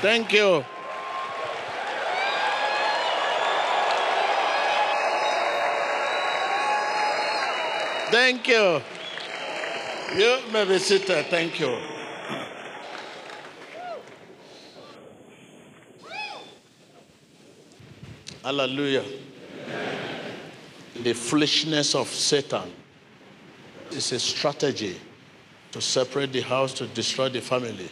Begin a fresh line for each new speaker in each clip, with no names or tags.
Thank you. Thank you. You may be seated. Thank you. Hallelujah. The foolishness of Satan is a strategy to separate the house, to destroy the family.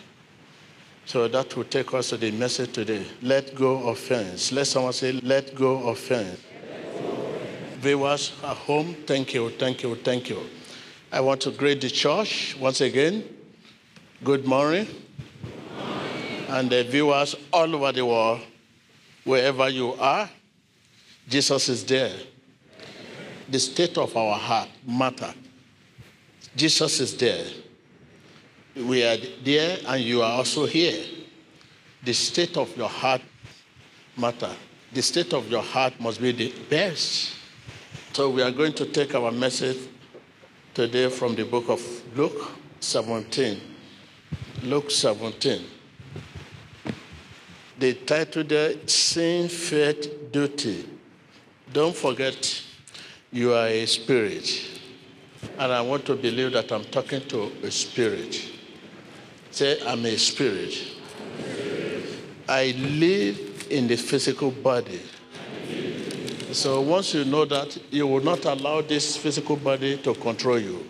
So that will take us to the message today. Let go of offense. Let someone say, let go of offense. Viewers at home, thank you, thank you, thank you. I want to greet the church once again. Good morning.
Good morning.
And the viewers all over the world, wherever you are, Jesus is there. The state of our heart matter. Jesus is there. We are there and you are also here. The state of your heart matter. The state of your heart must be the best. So we are going to take our message today from the book of Luke 17. Luke 17. The title there, Sin, Faith, Duty. Don't forget, you are a spirit. And I want to believe that I'm talking to a spirit. Say, I'm a spirit. I live in the physical body. So once you know that, you will not allow this physical body to control you.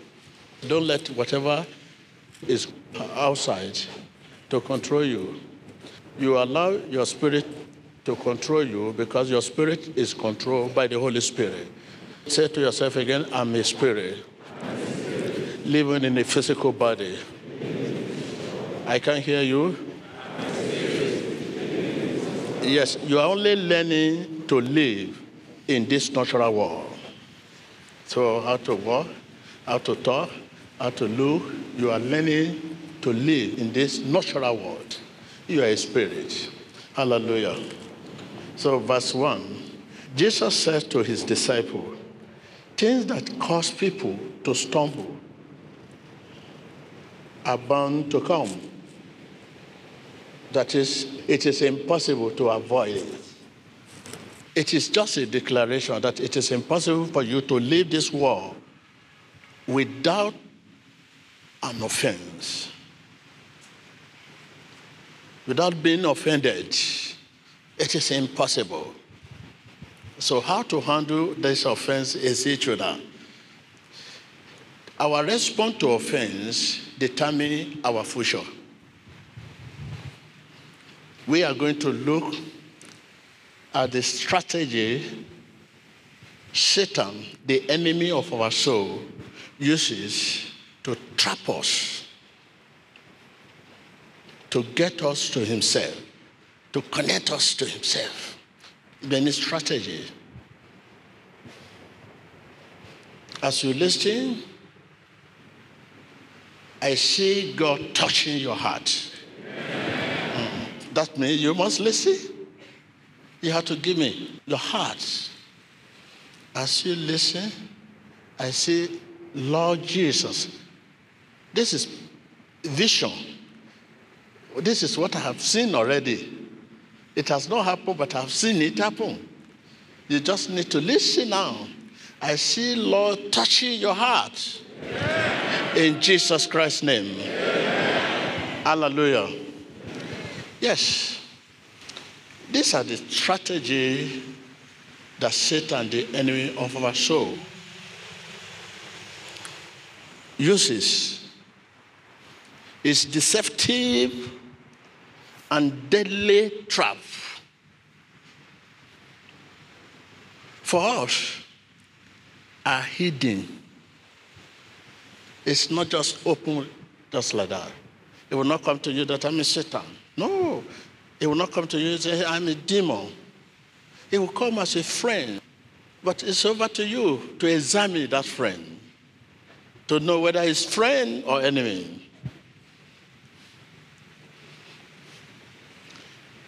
Don't let whatever is outside to control you. You allow your spirit to control you because your spirit is controlled by the Holy Spirit. Say to yourself again, I'm a spirit, living in a physical body. I can't hear you. Yes, you are only learning to live in this natural world. So, how to walk, how to talk, how to look, you are learning to live in this natural world. You are a spirit. Hallelujah. So, verse 1 Jesus said to his disciple, Things that cause people to stumble are bound to come. That is, it is impossible to avoid it. It is just a declaration that it is impossible for you to leave this world without an offense, without being offended. It is impossible. So, how to handle this offense is each other. Our response to offense determines our future. We are going to look at the strategy Satan, the enemy of our soul, uses to trap us, to get us to himself, to connect us to himself. Then strategy. As you listen, I see God touching your heart. That means you must listen. You have to give me your heart. As you listen, I see Lord Jesus. This is vision. This is what I have seen already. It has not happened, but I've seen it happen. You just need to listen now. I see Lord touching your heart. In Jesus Christ's name. Hallelujah. Yes. These are the strategy that Satan, the enemy of our soul, uses. It's deceptive and deadly trap. For us, are hidden. It's not just open just like that. It will not come to you that I'm a Satan. No. It will not come to you and say, I'm a demon. It will come as a friend. But it's over to you to examine that friend, to know whether he's friend or enemy.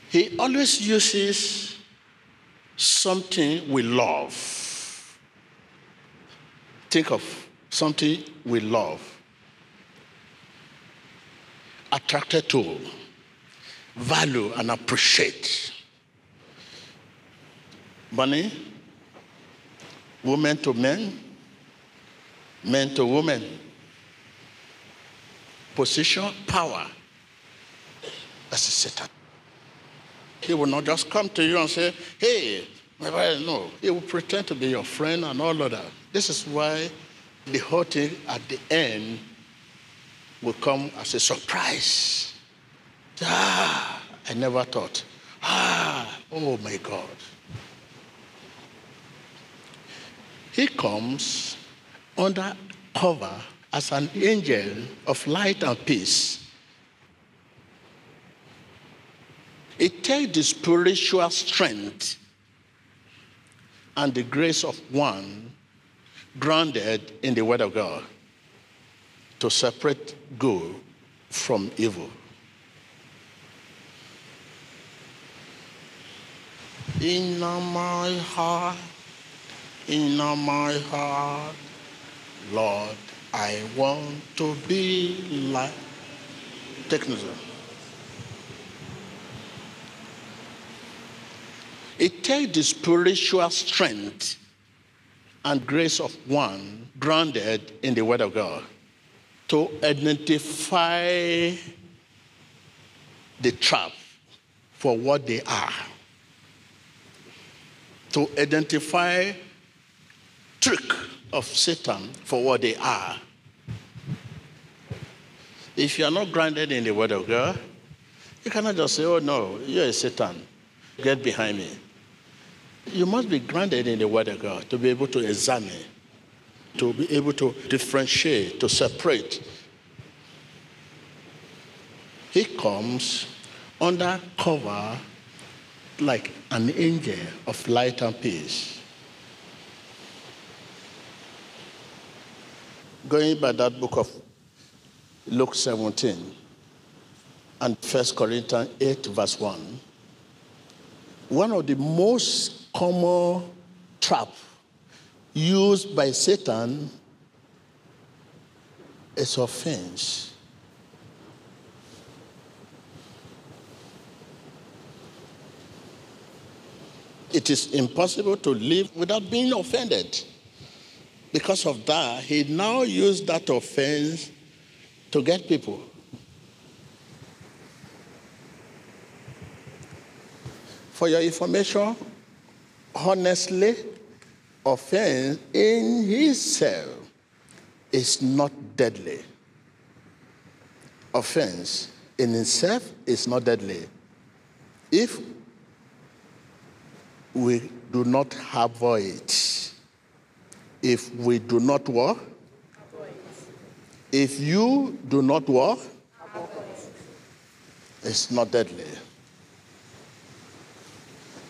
He always uses something we love. Think of something we love. Attracted to, value and appreciate. Money, women to men, men to women, position, power. That's a Satan. He will not just come to you and say, hey, no. He will pretend to be your friend and all of that. This is why the whole thing at the end will come as a surprise. Ah, I never thought. Ah, oh my God. He comes under cover as an angel of light and peace. It takes the spiritual strength and the grace of one grounded in the Word of God to separate good from evil. In my heart, in my heart, Lord, I want to be like. Technism. It takes the spiritual strength and grace of one grounded in the Word of God to identify the trap for what they are, to identify trick of Satan for what they are. If you are not grounded in the Word of God, you cannot just say, oh no, you're a Satan. Get behind me. You must be grounded in the Word of God to be able to examine, to be able to differentiate, to separate. He comes under cover like an angel of light and peace. Going by that book of Luke 17 and 1 Corinthians 8, verse 1, one of the most common trap used by Satan is offense. It is impossible to live without being offended. Because of that, he now used that offense to get people. For your information, honestly, offense in itself is not deadly. Offense in itself is not deadly. If we do not avoid it, if we do not what? If you do not what? It's not deadly.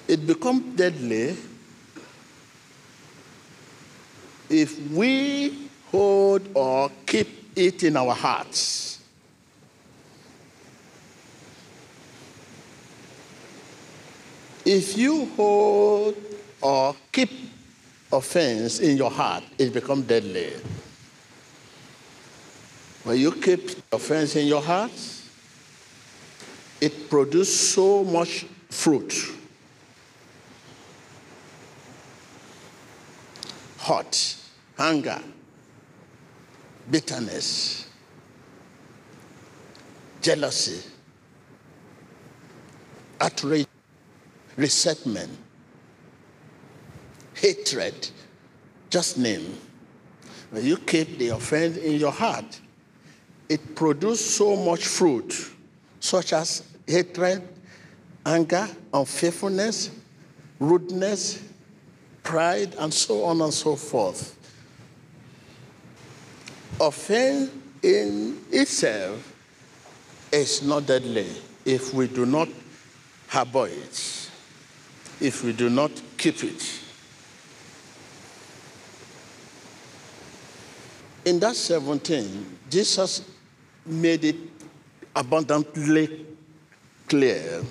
It becomes deadly if we hold or keep it in our hearts. If you hold or keep offense in your heart, it becomes deadly. When you keep offense in your heart, it produces so much fruit. Hot, hunger, bitterness, jealousy, outrage, resentment, hatred, just name. When you keep the offense in your heart, it produces so much fruit, such as hatred, anger, unfaithfulness, rudeness, pride, and so on and so forth. Offense in itself is not deadly if we do not harbor it, if we do not keep it. In that 17, Jesus made it abundantly clear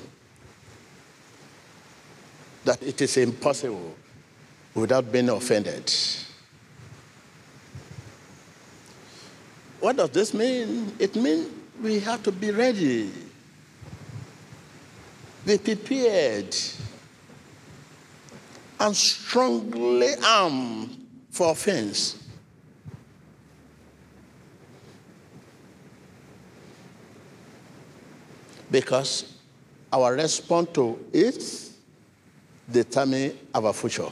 that it is impossible without being offended. What does this mean? It means we have to be ready. Be prepared and strongly armed for offense. Because our response to it determines our future,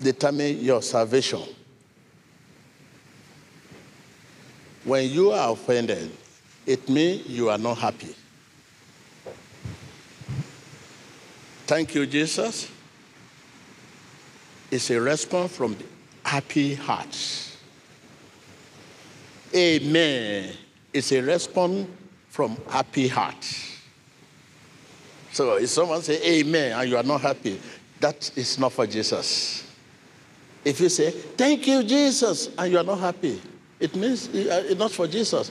determines your salvation. When you are offended, it means you are not happy. Thank you, Jesus. It's a response from the happy heart. Amen. It's a response from happy heart. So if someone say amen and you are not happy, that is not for Jesus. If you say thank you Jesus and you are not happy, it means uh, it's not for Jesus.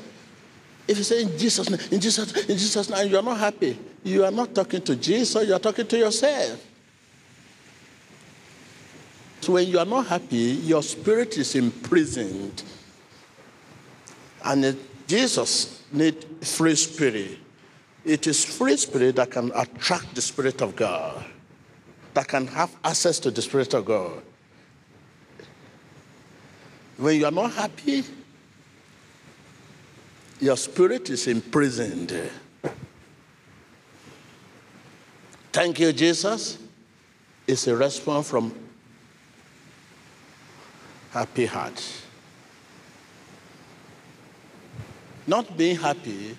If you say in Jesus name, in Jesus, in Jesus and you are not happy, you are not talking to Jesus, you are talking to yourself. So when you are not happy, your spirit is imprisoned. And Jesus need free spirit. It is free spirit that can attract the spirit of God, that can have access to the spirit of God. When you are not happy, your spirit is imprisoned. Thank you, Jesus. It's a response from happy heart. Not being happy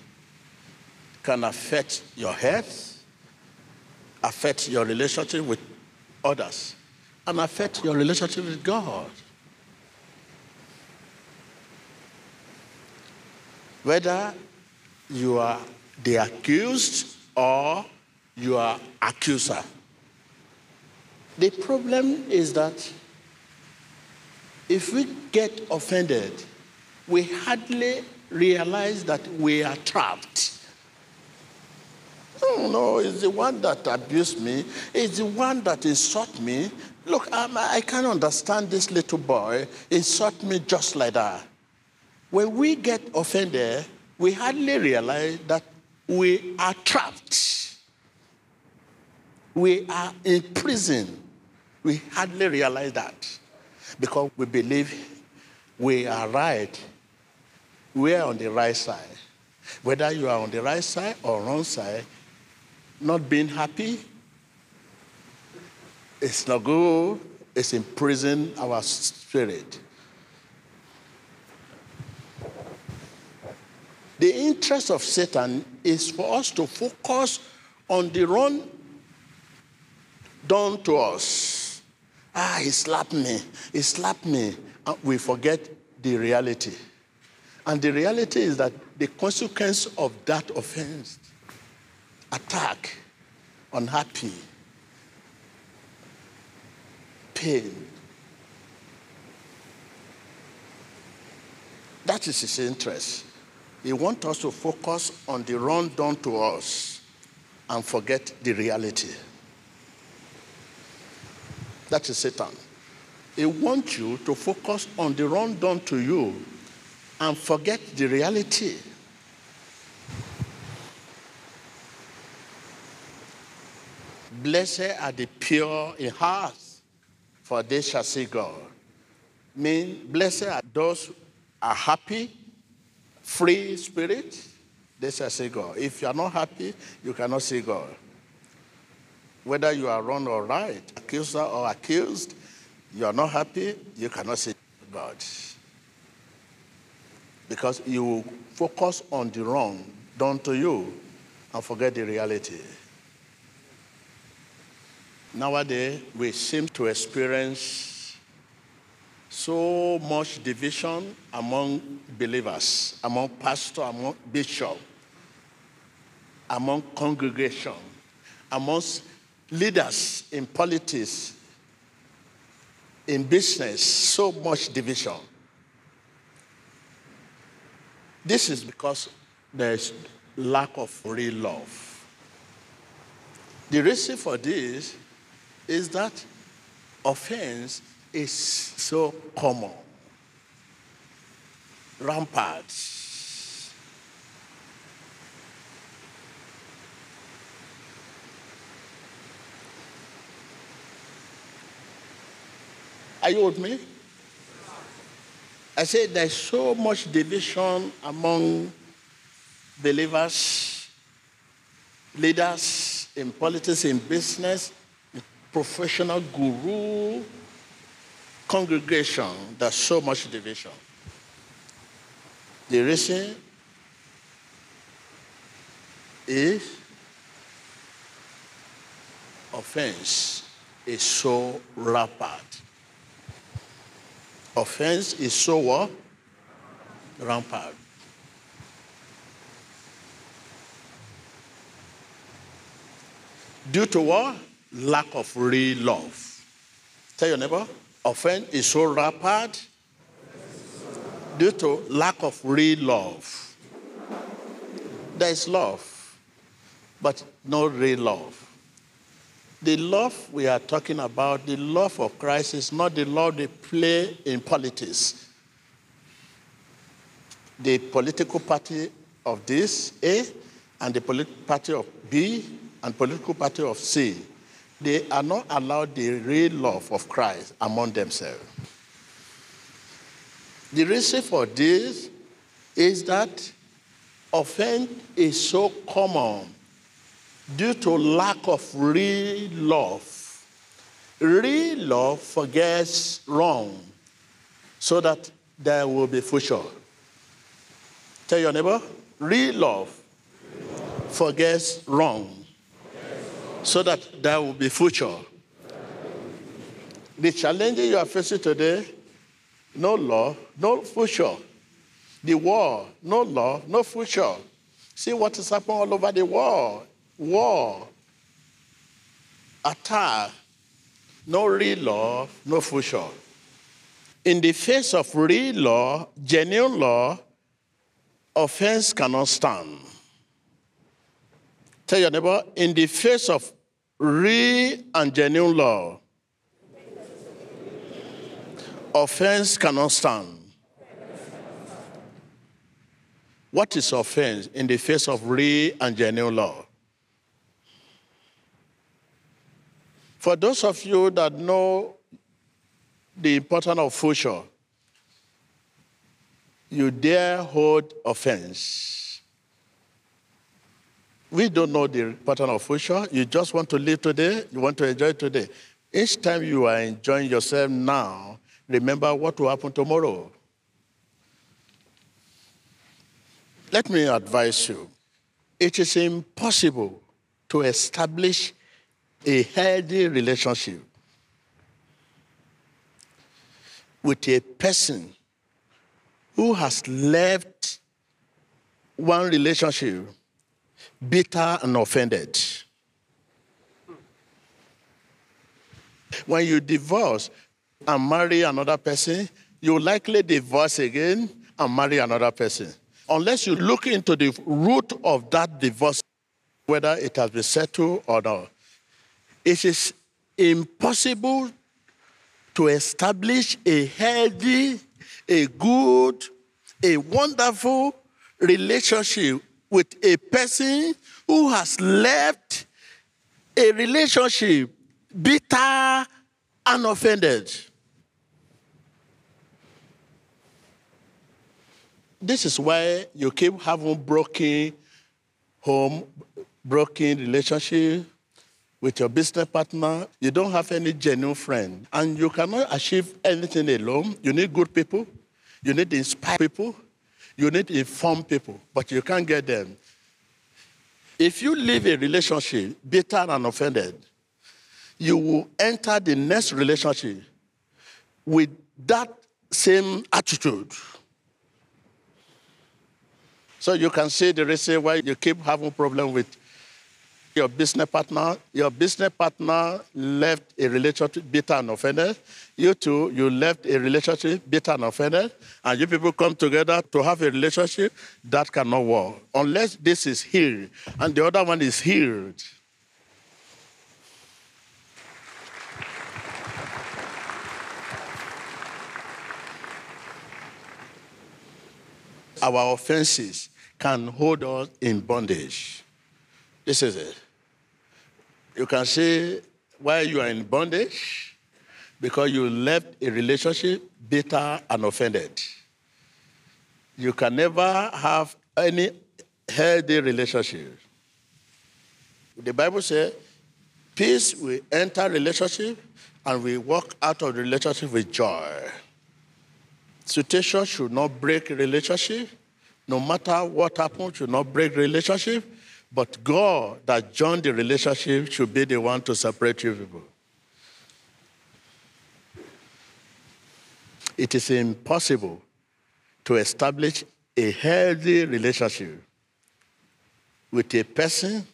can affect your health, affect your relationship with others, and affect your relationship with God. Whether you are the accused or you are accuser. The problem is that if we get offended, we hardly realize that we are trapped. Oh, no, it's the one that abused me. It's the one that insulted me. Look, I'm, I can't understand this little boy insult me just like that. When we get offended, we hardly realize that we are trapped. We are in prison. We hardly realize that because we believe we are right. We are on the right side. Whether you are on the right side or wrong side, not being happy, it's not good. It's imprison our spirit. The interest of Satan is for us to focus on the wrong done to us. Ah, he slapped me. He slapped me. And we forget the reality. And the reality is that the consequence of that offense, attack, unhappy, pain, that is his interest. He wants us to focus on the wrong done to us and forget the reality. That is Satan. He wants you to focus on the wrong done to you and forget the reality. Blessed are the pure in heart, for they shall see God. Mean, blessed are those who are happy, free spirit, they shall see God. If you are not happy, you cannot see God. Whether you are wrong or right, accuser or accused, you are not happy, you cannot see God. Because you focus on the wrong done to you and forget the reality. Nowadays, we seem to experience so much division among believers, among pastor, among bishop, among congregation, amongst leaders in politics, in business, so much division. This is because there's lack of real love. The reason for this is that offense is so common, rampant. Are you with me? I said there's so much division among believers, leaders in politics, in business, professional guru, congregation. There's so much division. The reason is offense is so rampant. Offense is so what? Rampant. Due to what? Lack of real love. Tell your neighbor, offense is so rampant due to lack of real love. There is love, but no real love. The love we are talking about, the love of Christ, is not the love they play in politics. The political party of this, A, and the political party of B, and political party of C, they are not allowed the real love of Christ among themselves. The reason for this is that offense is so common due to lack of real love. Real love forgets wrong so that there will be future. Tell your neighbor, real love forgets wrong so that there will be future. The challenges you are facing today, no law, no future. The war, no law, no future. See what is happening all over the world war, attack, no real law, no future. In the face of real law, genuine law, offense cannot stand. Tell your neighbor, in the face of real and genuine law, offense cannot stand. What is offense in the face of real and genuine law? For those of you that know the importance of future, you dare hold offense. We don't know the pattern of future. You just want to live today, you want to enjoy today. Each time you are enjoying yourself now, remember what will happen tomorrow. Let me advise you it is impossible to establish a healthy relationship with a person who has left one relationship bitter and offended. When you divorce and marry another person, you likely divorce again and marry another person. Unless you look into the root of that divorce, whether it has been settled or not. It is impossible to establish a healthy, a good, a wonderful relationship with a person who has left a relationship bitter and offended. This is why you keep having broken home, broken relationship, with your business partner, you don't have any genuine friend, and you cannot achieve anything alone. You need good people, you need to inspire people, you need to inform people, but you can't get them. If you leave a relationship bitter and offended, you will enter the next relationship with that same attitude. So you can see the reason why you keep having problem with your business partner, your business partner left a relationship bitter and offended. You too, you left a relationship bitter and offended. And you people come together to have a relationship that cannot work unless this is healed and the other one is healed. Our offenses can hold us in bondage. This is it. You can see why you are in bondage. because you left a relationship bitter and offended. You can never have any healthy relationship. The Bible says, peace will enter relationship and we walk out of relationship with joy. Situation should not break relationship. No matter what happens, should not break relationship. But God that joined the relationship should be the one to separate you people. It is impossible to establish a healthy relationship with a person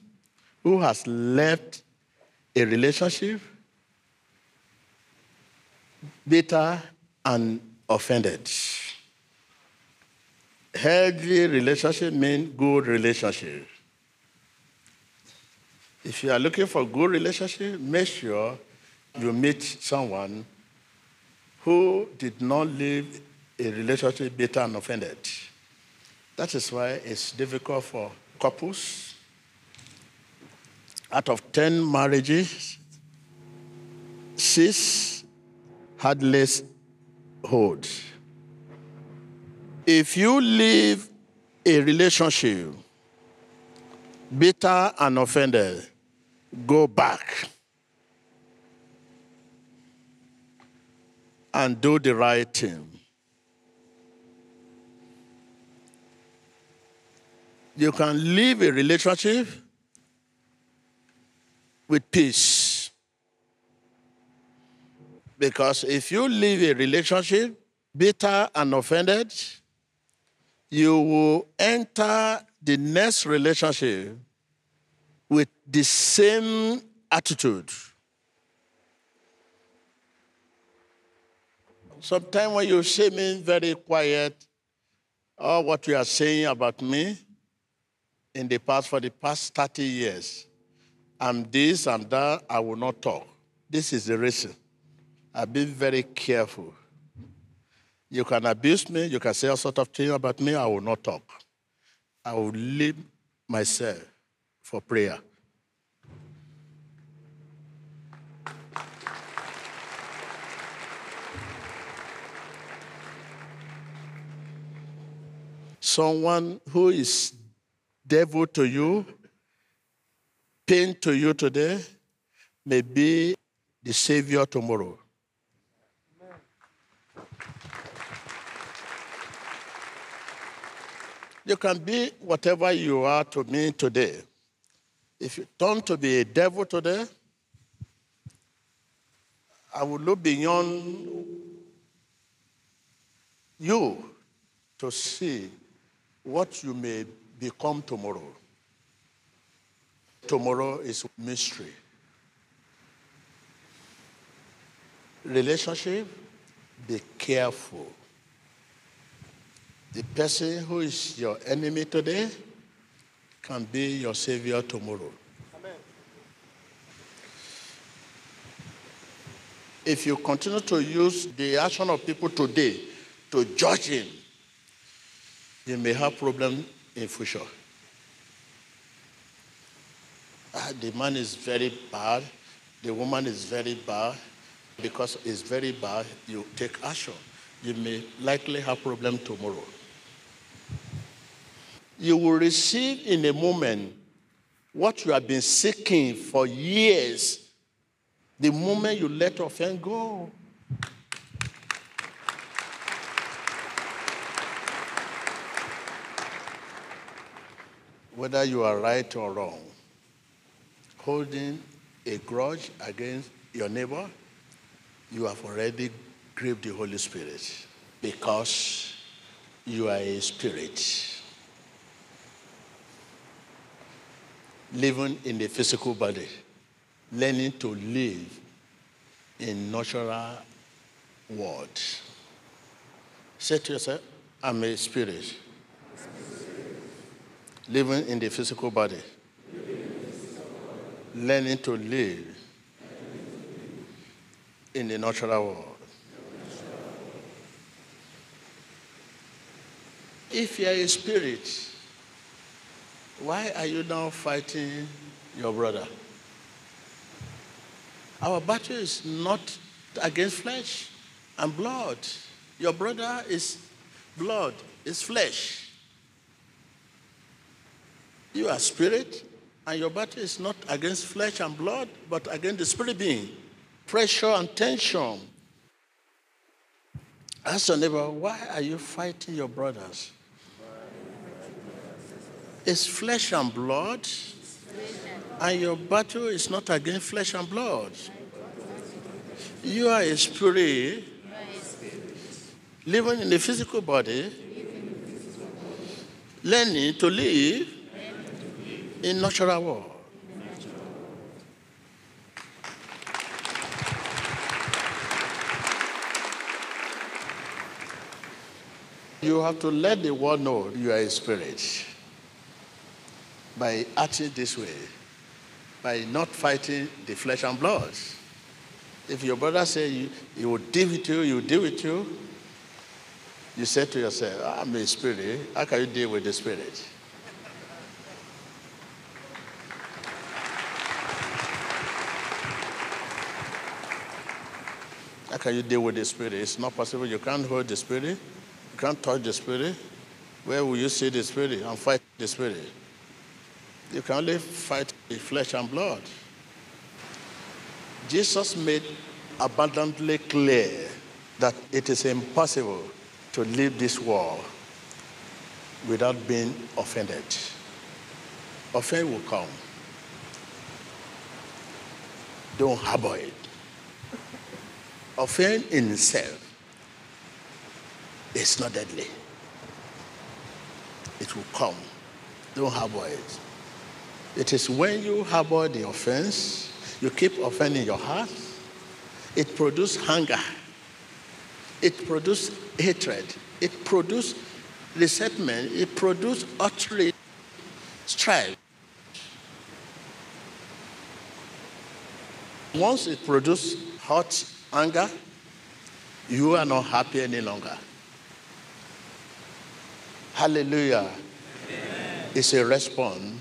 who has left a relationship bitter and offended. Healthy relationship means good relationship. If you are looking for a good relationship, make sure you meet someone who did not live a relationship bitter and offended. That is why it's difficult for couples. Out of 10 marriages, six had less hold. If you live a relationship bitter and offended, go back and do the right thing. You can live a relationship with peace. Because if you live a relationship bitter and offended, you will enter the next relationship with the same attitude. Sometimes when you see me very quiet, or what you are saying about me in the past, for the past 30 years, I'm this, I'm that, I will not talk. This is the reason. I've been very careful. You can abuse me, you can say all sort of things about me, I will not talk. I will leave myself for prayer. Someone who is devil to you, pain to you today, may be the Savior tomorrow. You can be whatever you are to me today. If you turn to be a devil today, I will look beyond you to see what you may become tomorrow. Tomorrow is mystery. Relationship, be careful. The person who is your enemy today can be your savior tomorrow. Amen. If you continue to use the action of people today to judge him, you may have problem in future. Uh, the man is very bad, the woman is very bad. Because it's very bad, you take action. You may likely have problem tomorrow. You will receive in a moment what you have been seeking for years. The moment you let offense go. whether you are right or wrong, holding a grudge against your neighbor, you have already grieved the Holy Spirit because you are a spirit living in the physical body, learning to live in natural world. Say to yourself, I'm a spirit living in the physical body, learning to live in the natural world. If you are a spirit, why are you now fighting your brother? Our battle is not against flesh and blood. Your brother is blood, is flesh. You are spirit, and your battle is not against flesh and blood, but against the spirit being. Pressure and tension. Ask your neighbor, why are you fighting your brothers? It's flesh and blood, and your battle is not against flesh and blood. You are a spirit living in the physical body, learning to live in natural world. You have to let the world know you are a spirit by acting this way, by not fighting the flesh and blood. If your brother say you, he will deal with you, you deal with you, you say to yourself, I'm a spirit. Eh? How can you deal with the spirit? How can you deal with the spirit? It's not possible. You can't hold the spirit. You can't touch the spirit. Where will you see the spirit and fight the spirit? You can only fight with flesh and blood. Jesus made abundantly clear that it is impossible to leave this world without being offended. Offense will come. Don't harbor it. Offense in itself is not deadly. It will come. Don't harbor it. It is when you harbor the offense, you keep offending your heart, it produces hunger, it produces hatred, it produces resentment, it produces utterly strife. Once it produces hot anger, you are not happy any longer. Hallelujah. Amen. It's a response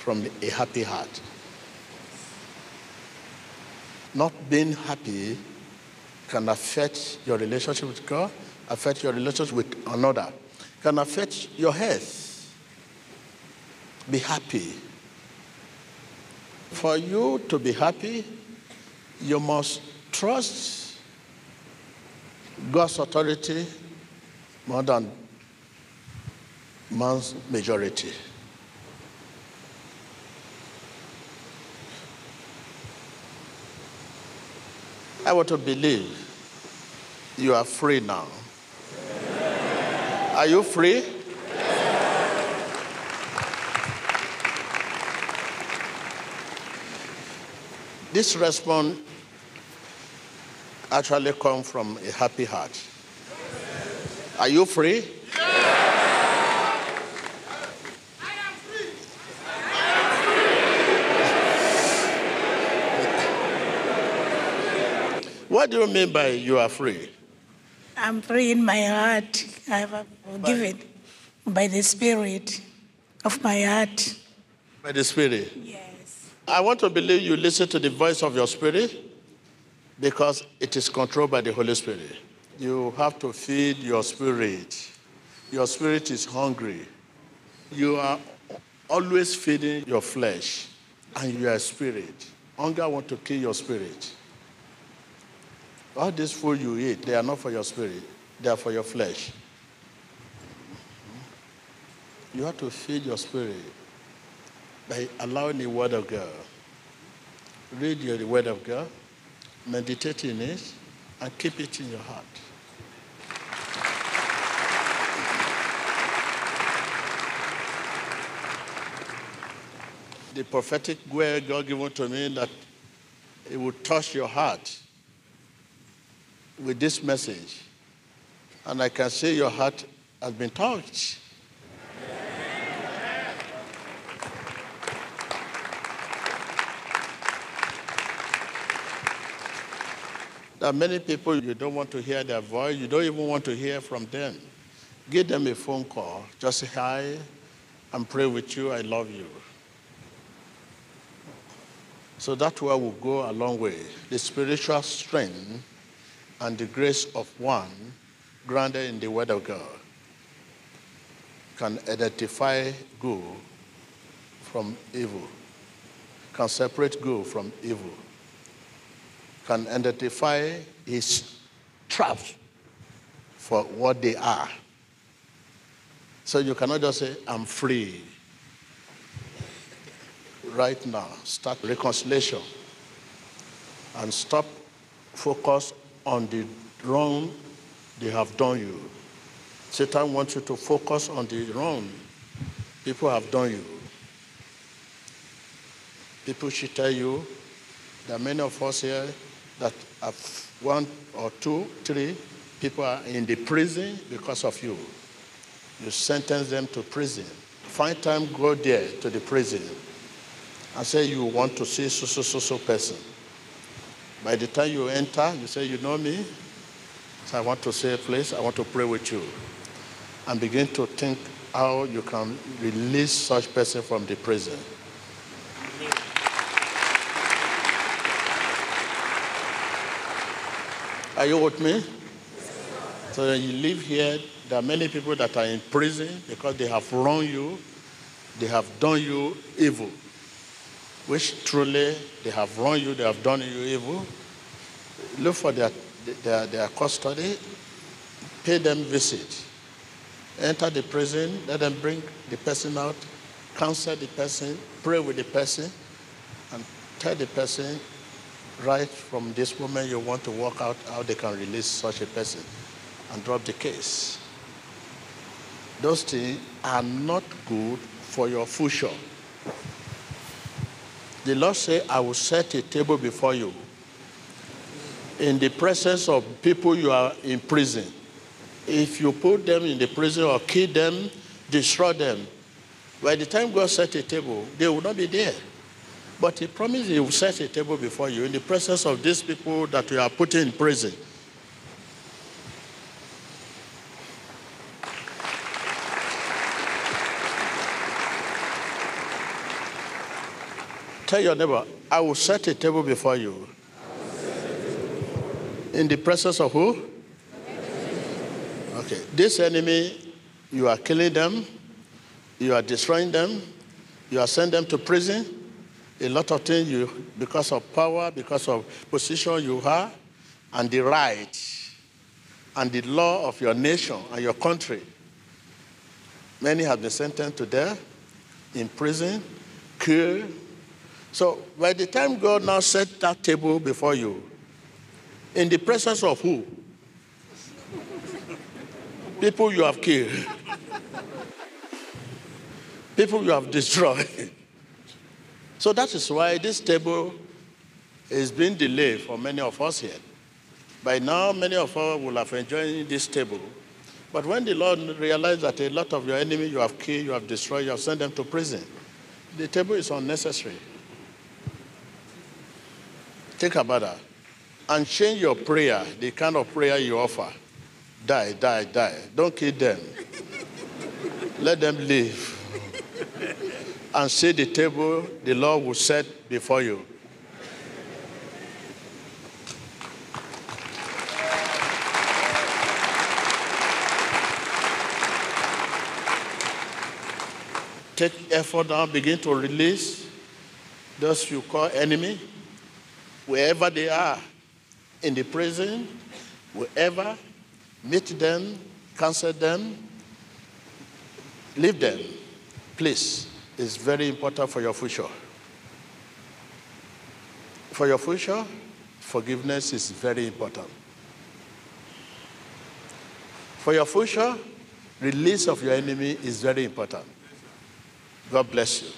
from a happy heart. Not being happy can affect your relationship with God, affect your relationship with another, can affect your health. Be happy. For you to be happy, you must trust God's authority more than man's majority. I want to believe you are free now. Are you free? This response actually comes from a happy heart. Are you free? What do you mean by you are free?
I'm free in my heart. I have forgiven by the Spirit of my heart.
By the Spirit?
Yes.
I want to believe you listen to the voice of your spirit because it is controlled by the Holy Spirit. You have to feed your spirit. Your spirit is hungry. You are always feeding your flesh, and your spirit. Hunger want to kill your spirit. All this food you eat, they are not for your spirit, they are for your flesh. You have to feed your spirit by allowing the Word of God. Read the Word of God, meditate in it, and keep it in your heart. The prophetic word God given to me that it will touch your heart with this message. And I can say your heart has been touched. There are many people you don't want to hear their voice, you don't even want to hear from them. Give them a phone call. Just say hi and pray with you. I love you. So that way will go a long way. The spiritual strength and the grace of one grounded in the Word of God can identify good from evil, can separate good from evil, can identify his traps for what they are. So you cannot just say, I'm free. Right now, start reconciliation and stop focus on the wrong they have done you. Satan wants you to focus on the wrong people have done you. People should tell you that many of us here that have one or two, three people are in the prison because of you. You sentence them to prison. Find time, go there to the prison and say you want to see so, so, so, so person. By the time you enter, you say, you know me? So I want to say, please, I want to pray with you. And begin to think how you can release such person from the prison. Are you with me? So when you live here, there are many people that are in prison because they have wronged you, they have done you evil, which truly they have wronged you, they have done you evil. Look for their, their, their custody, pay them visit, enter the prison, let them bring the person out, counsel the person, pray with the person, and tell the person right from this moment you want to work out how they can release such a person and drop the case. Those things are not good for your future. The Lord said, I will set a table before you in the presence of people you are in prison. If you put them in the prison or kill them, destroy them, by the time God set a table, they will not be there. But He promised He will set a table before you in the presence of these people that you are putting in prison. Tell your neighbor, I will set a table before you. In the presence of who? Okay. This enemy, you are killing them, you are destroying them, you are sending them to prison. A lot of things you, because of power, because of position you have, and the right, and the law of your nation and your country. Many have been sentenced to death, in prison, killed. So by the time God now set that table before you, in the presence of who? People you have killed. People you have destroyed. So that is why this table is being delayed for many of us here. By now, many of us will have enjoyed this table. But when the Lord realized that a lot of your enemy you have killed, you have destroyed, you have sent them to prison, the table is unnecessary. Think about that. And change your prayer, the kind of prayer you offer. Die, die, die. Don't kill them. Let them live. And see the table the Lord will set before you. Take effort now, begin to release those you call enemy, wherever they are, in the prison, wherever, meet them, counsel them, leave them. Please, it's very important for your future. For your future, forgiveness is very important. For your future, release of your enemy is very important. God bless you.